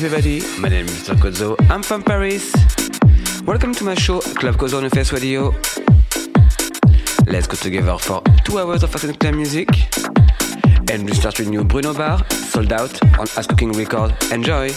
Everybody, my name is Mr. Cozzo, I'm from Paris. Welcome to my show, Club Cozzo on Face Radio. Let's go together for two hours of club music. And we start with new Bruno Bar, sold out on Ass Cooking Record. Enjoy!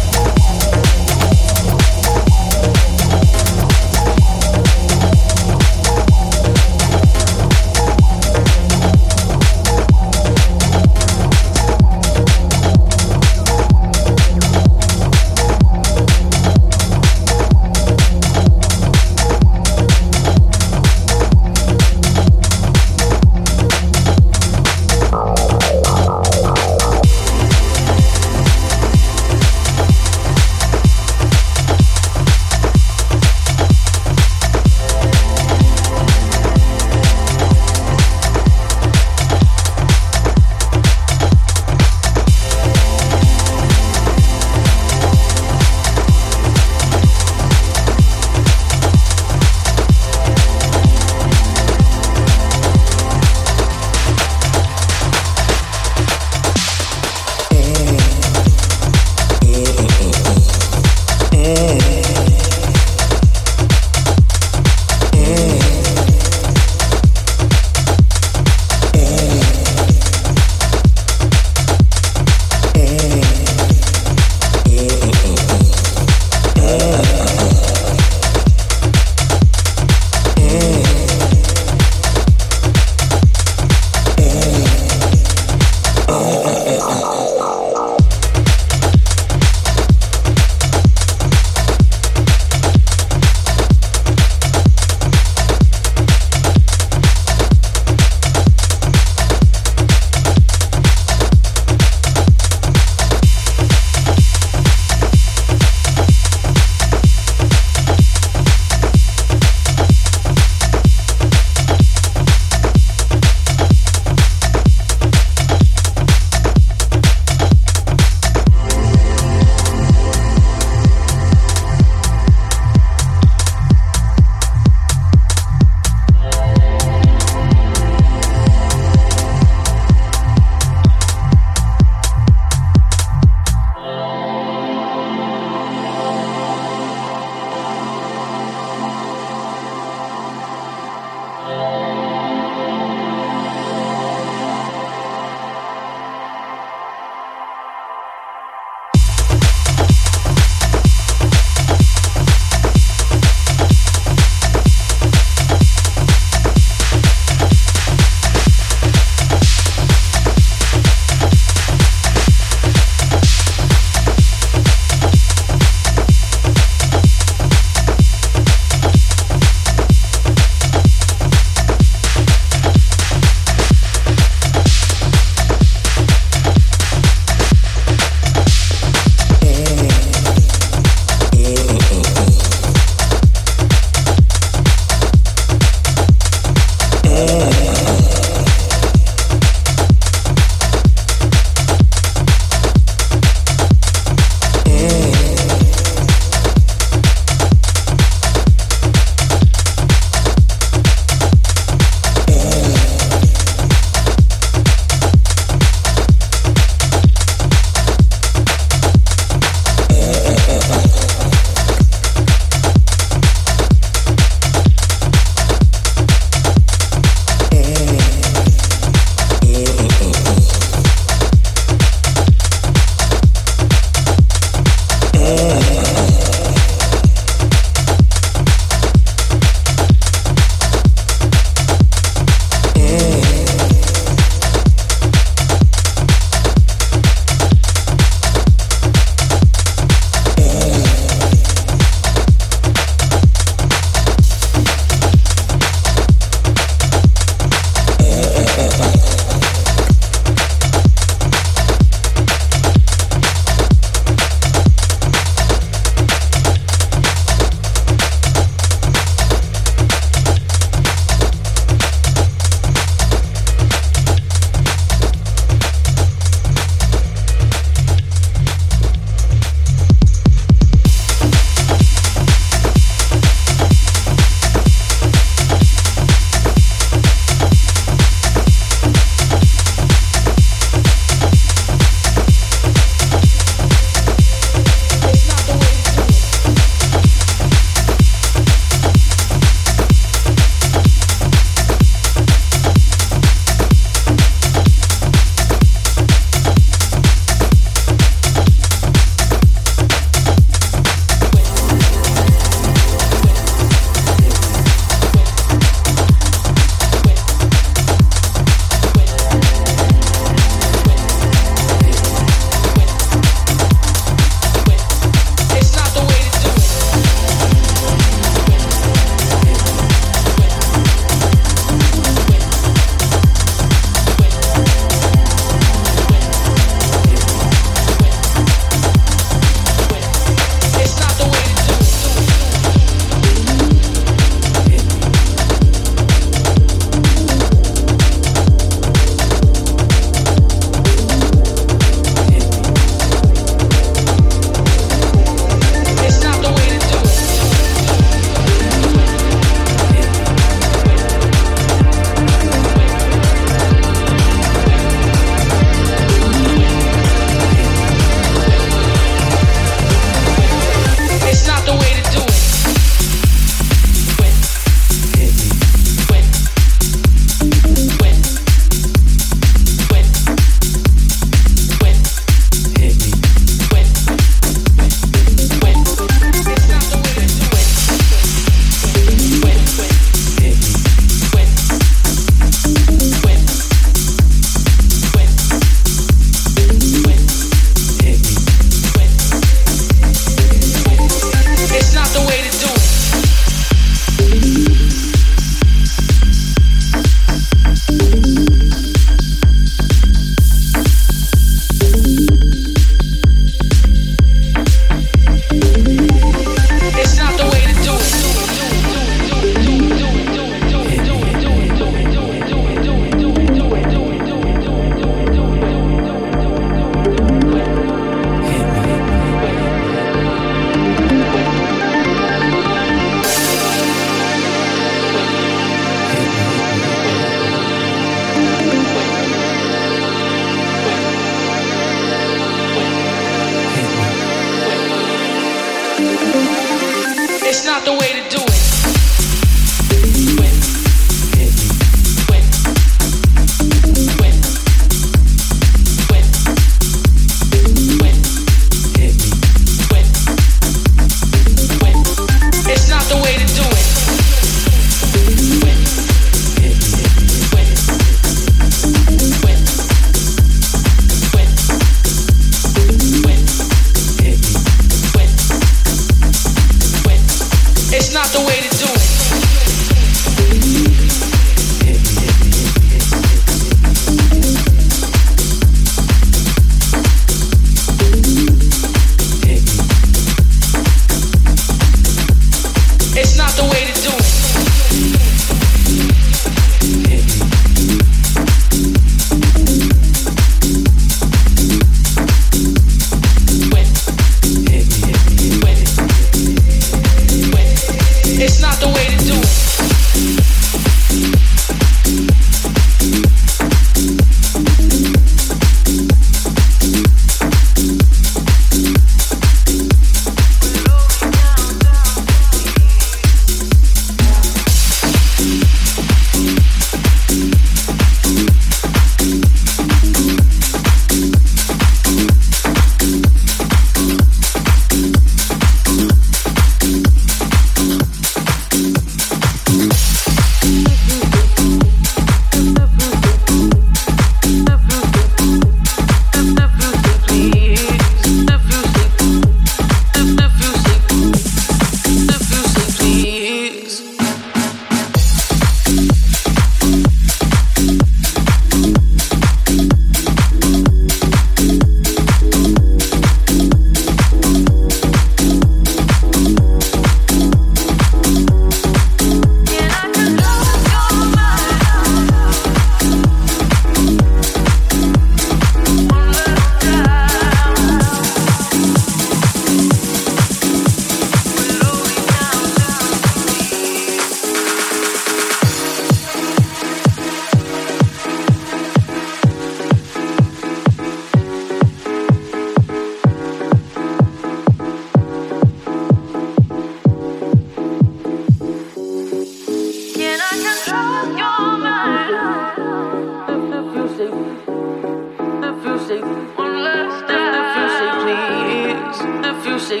say one last time, if you say please, if you say,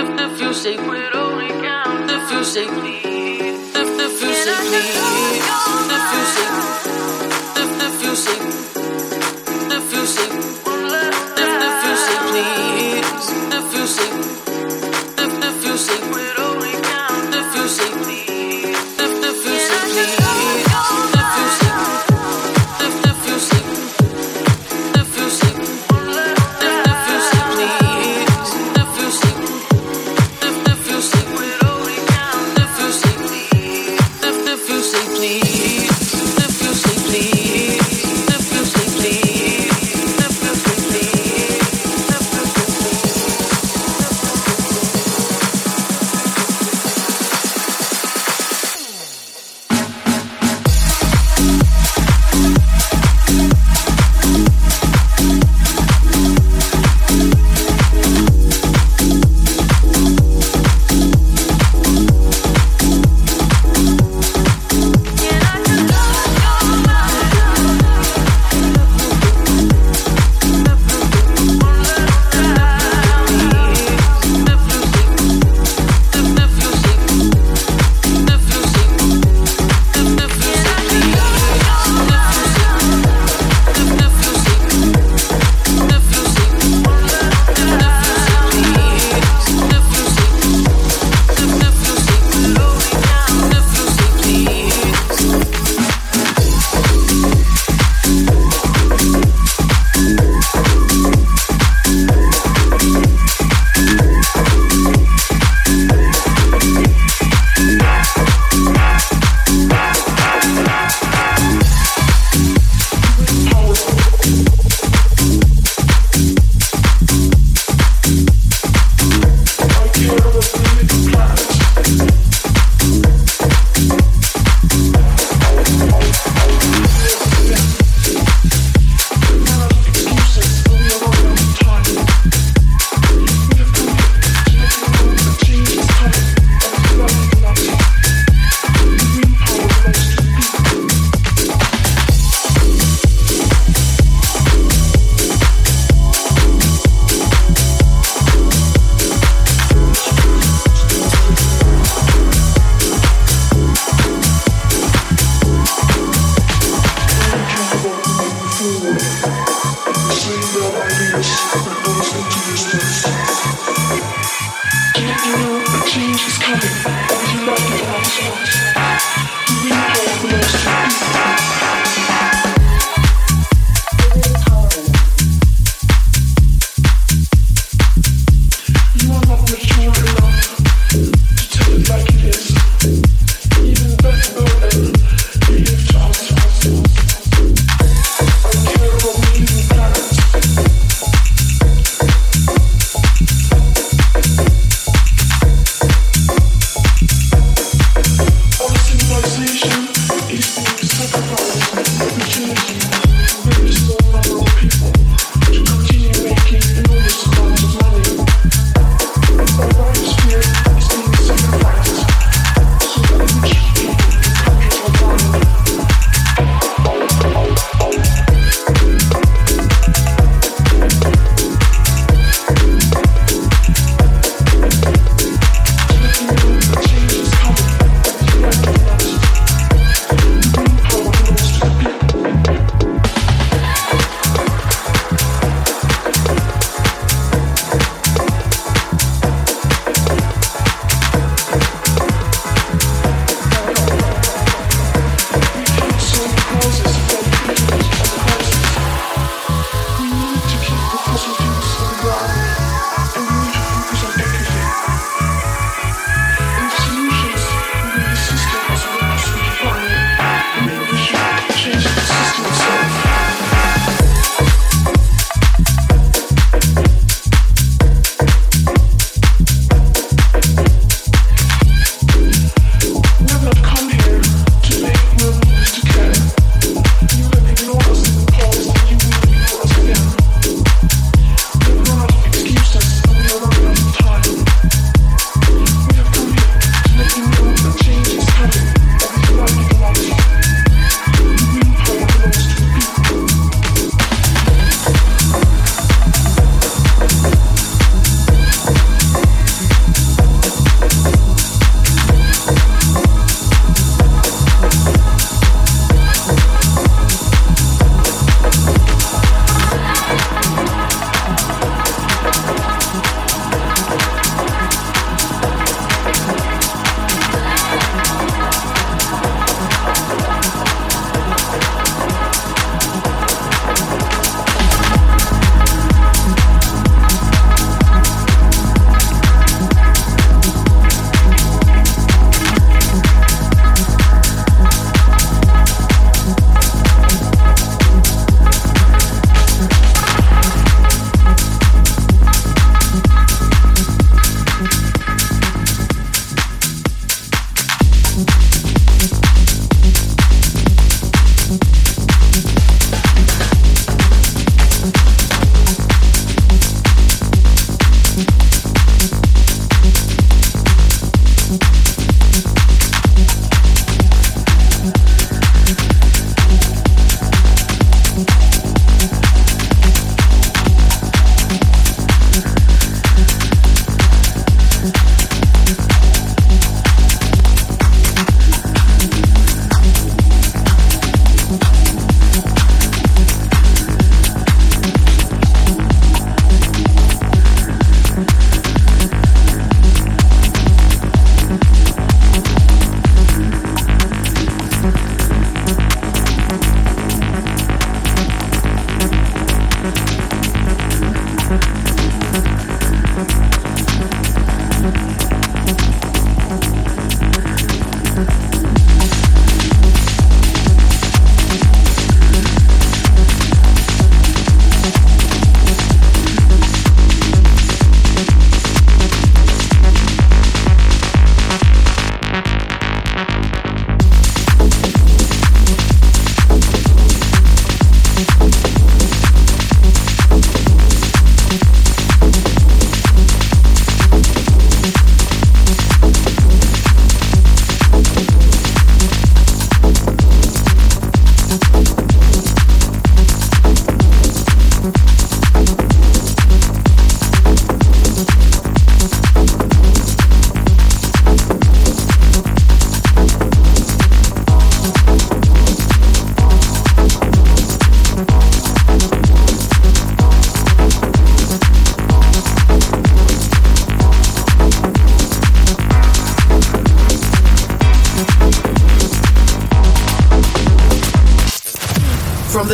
if if you say we'd only count, if you say please, if if you say please, if you say, if if you say.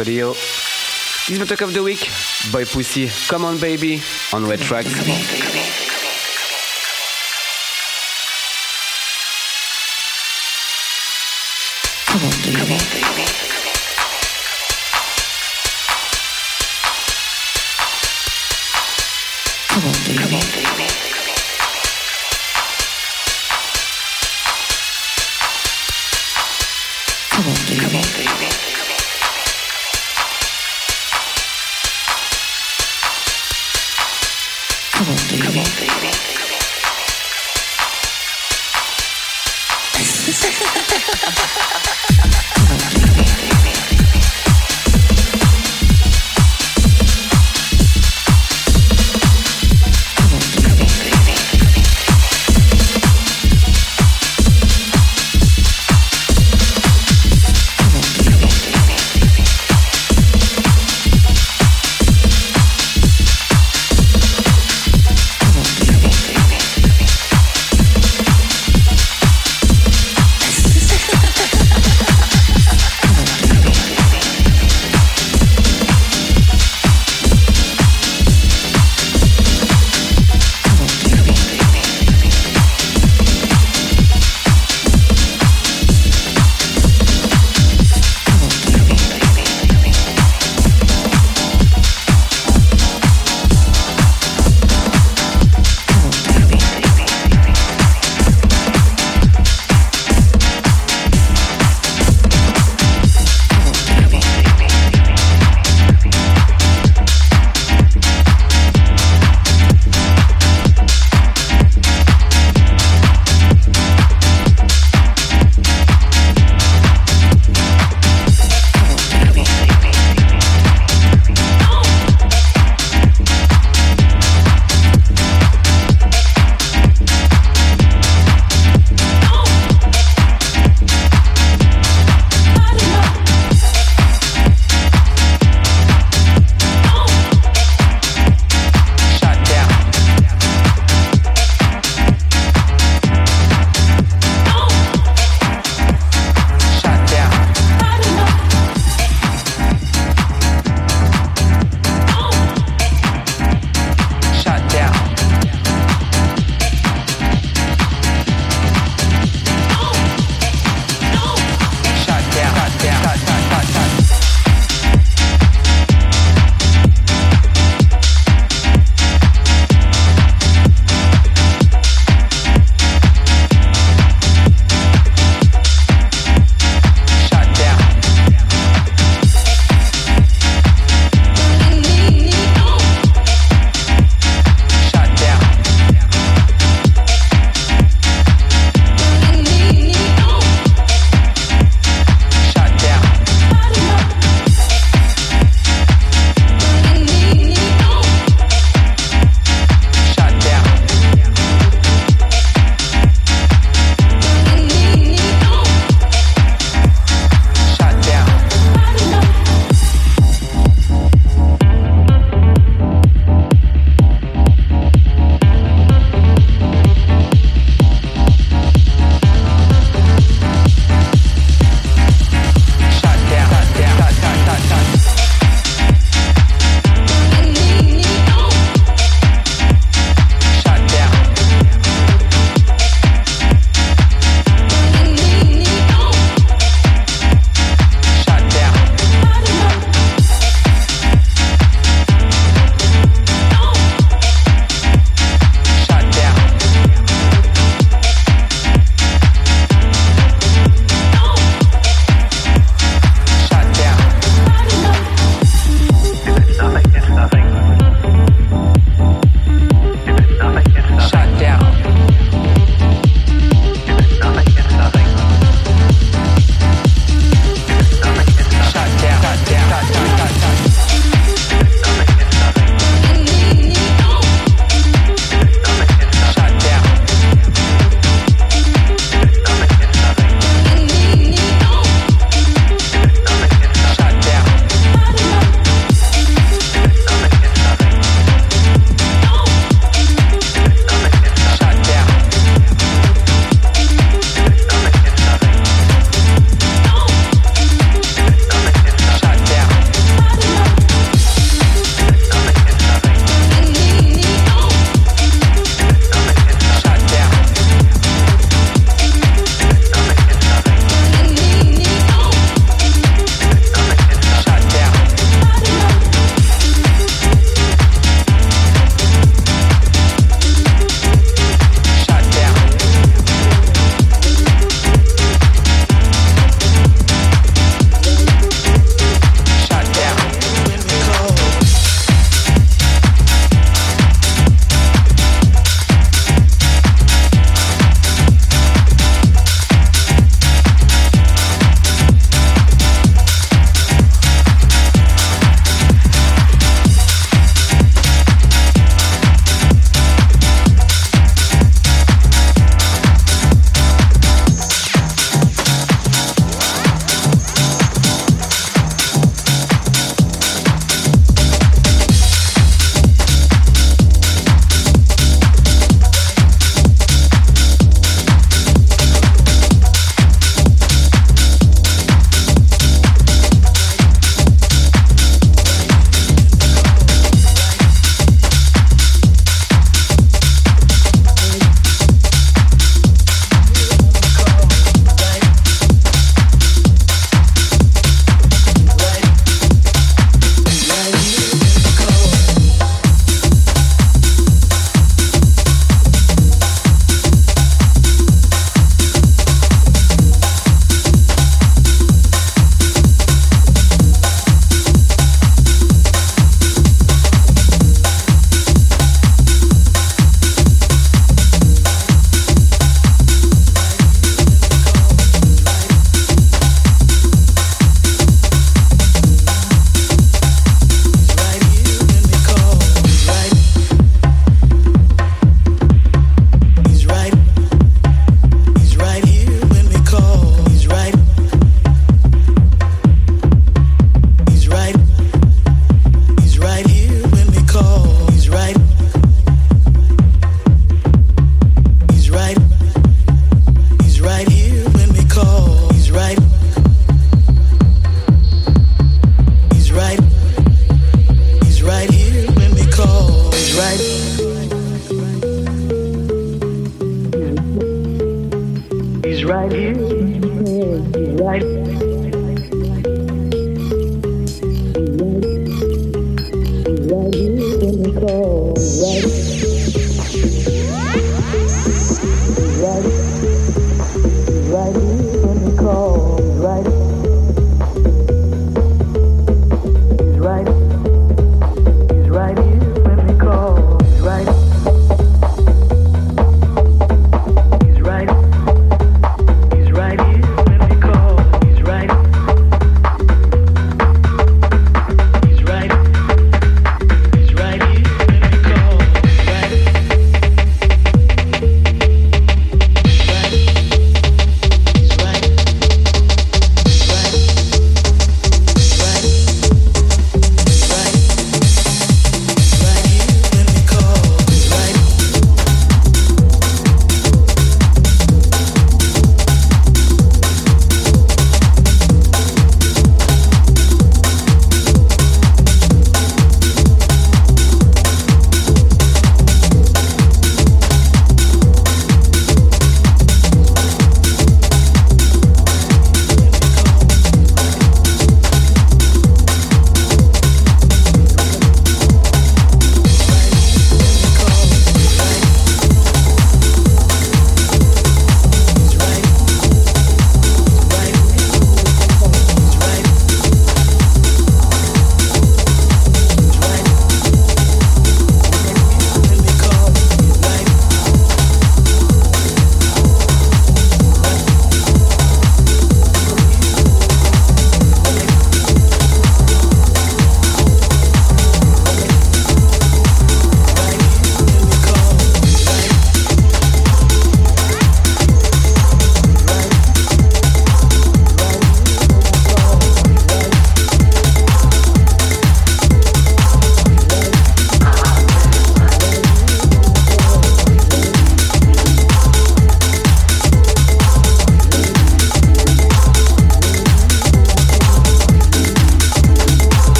Radio. This is my talk of the week. Boy Pussy, Come On Baby, on Red Tracks. Come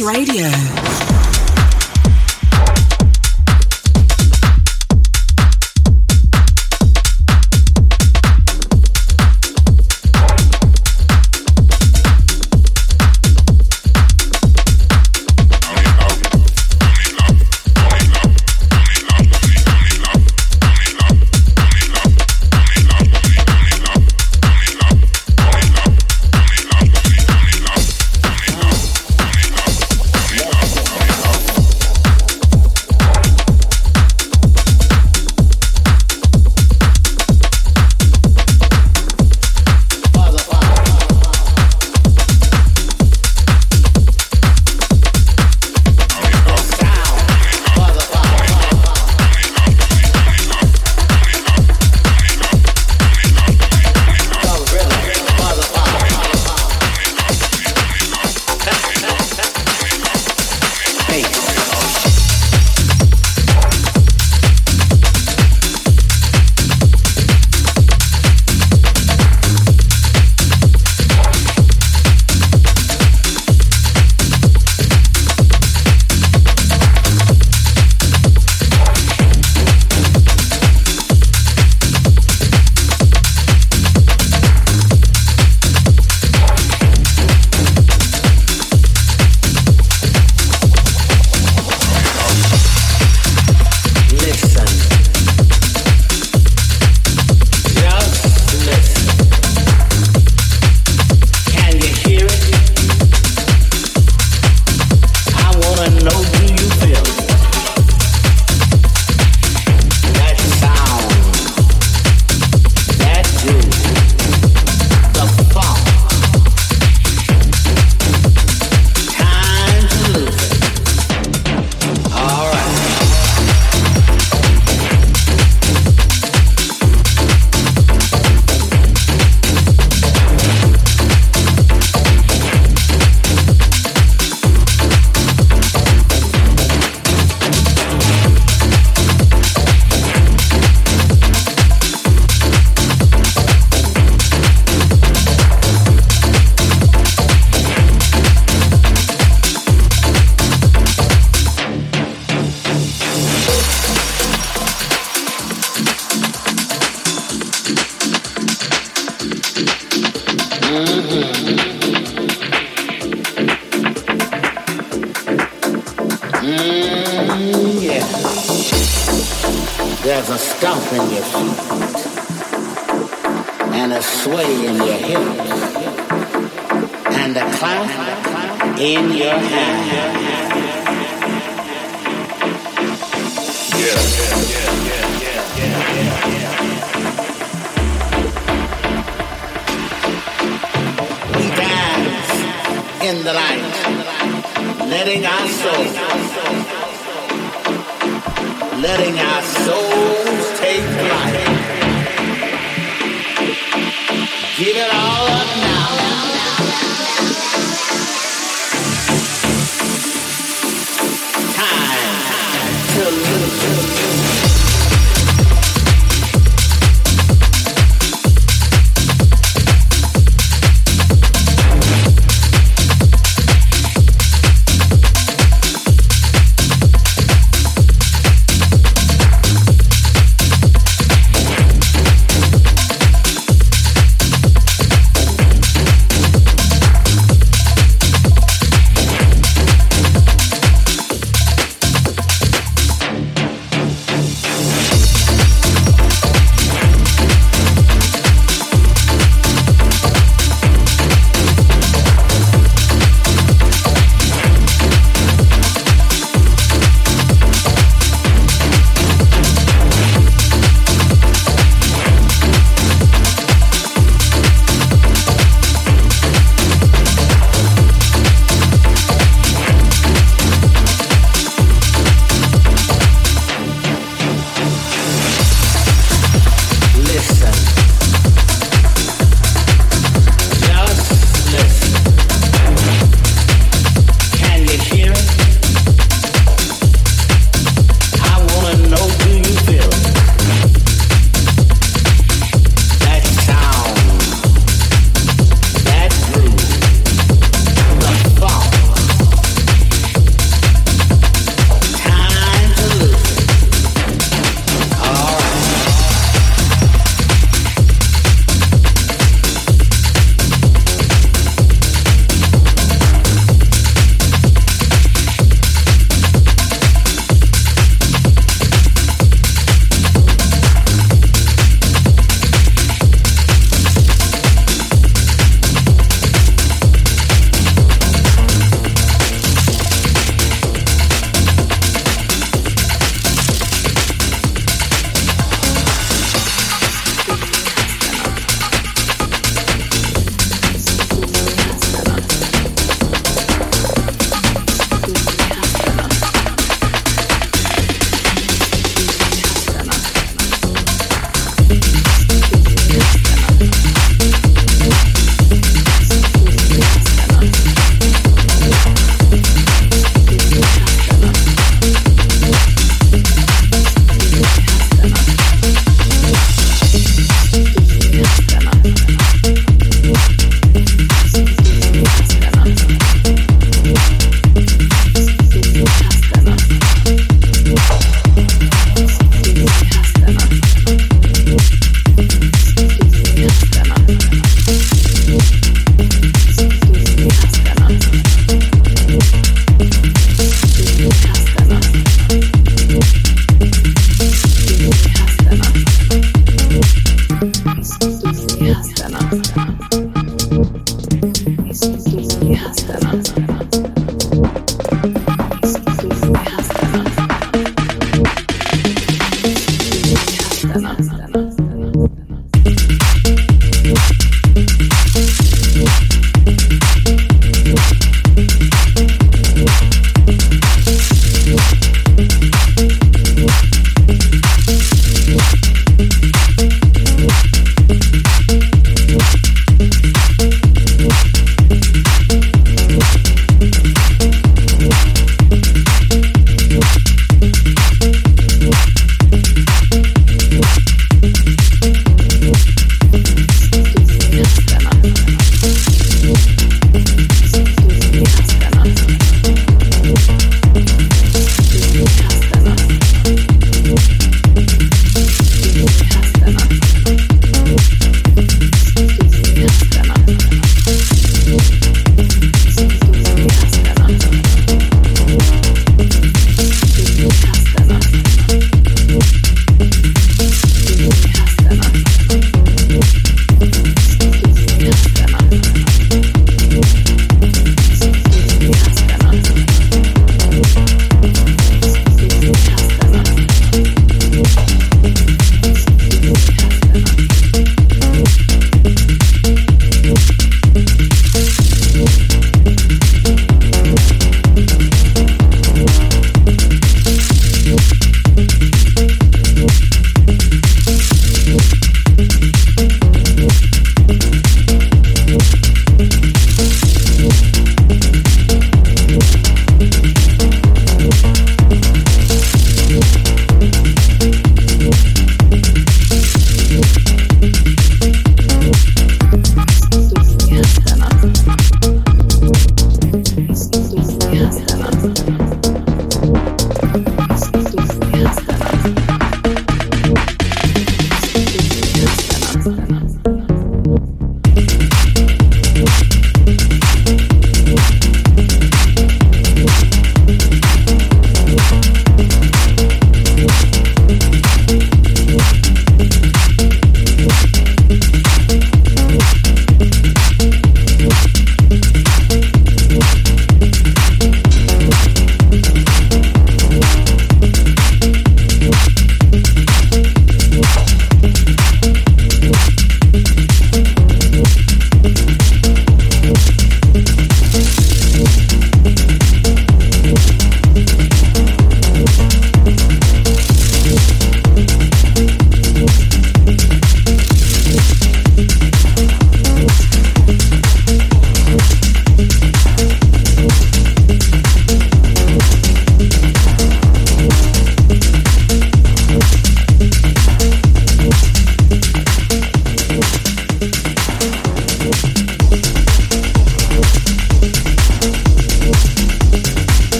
Radio.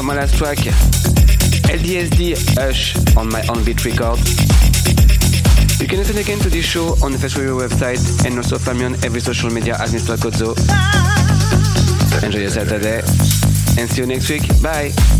For my last track. LDSD Hush on my own beat record. You can listen again to this show on the Face Radio website and also find me on every social media as Mr. Kozo. Enjoy your Saturday and see you next week. Bye.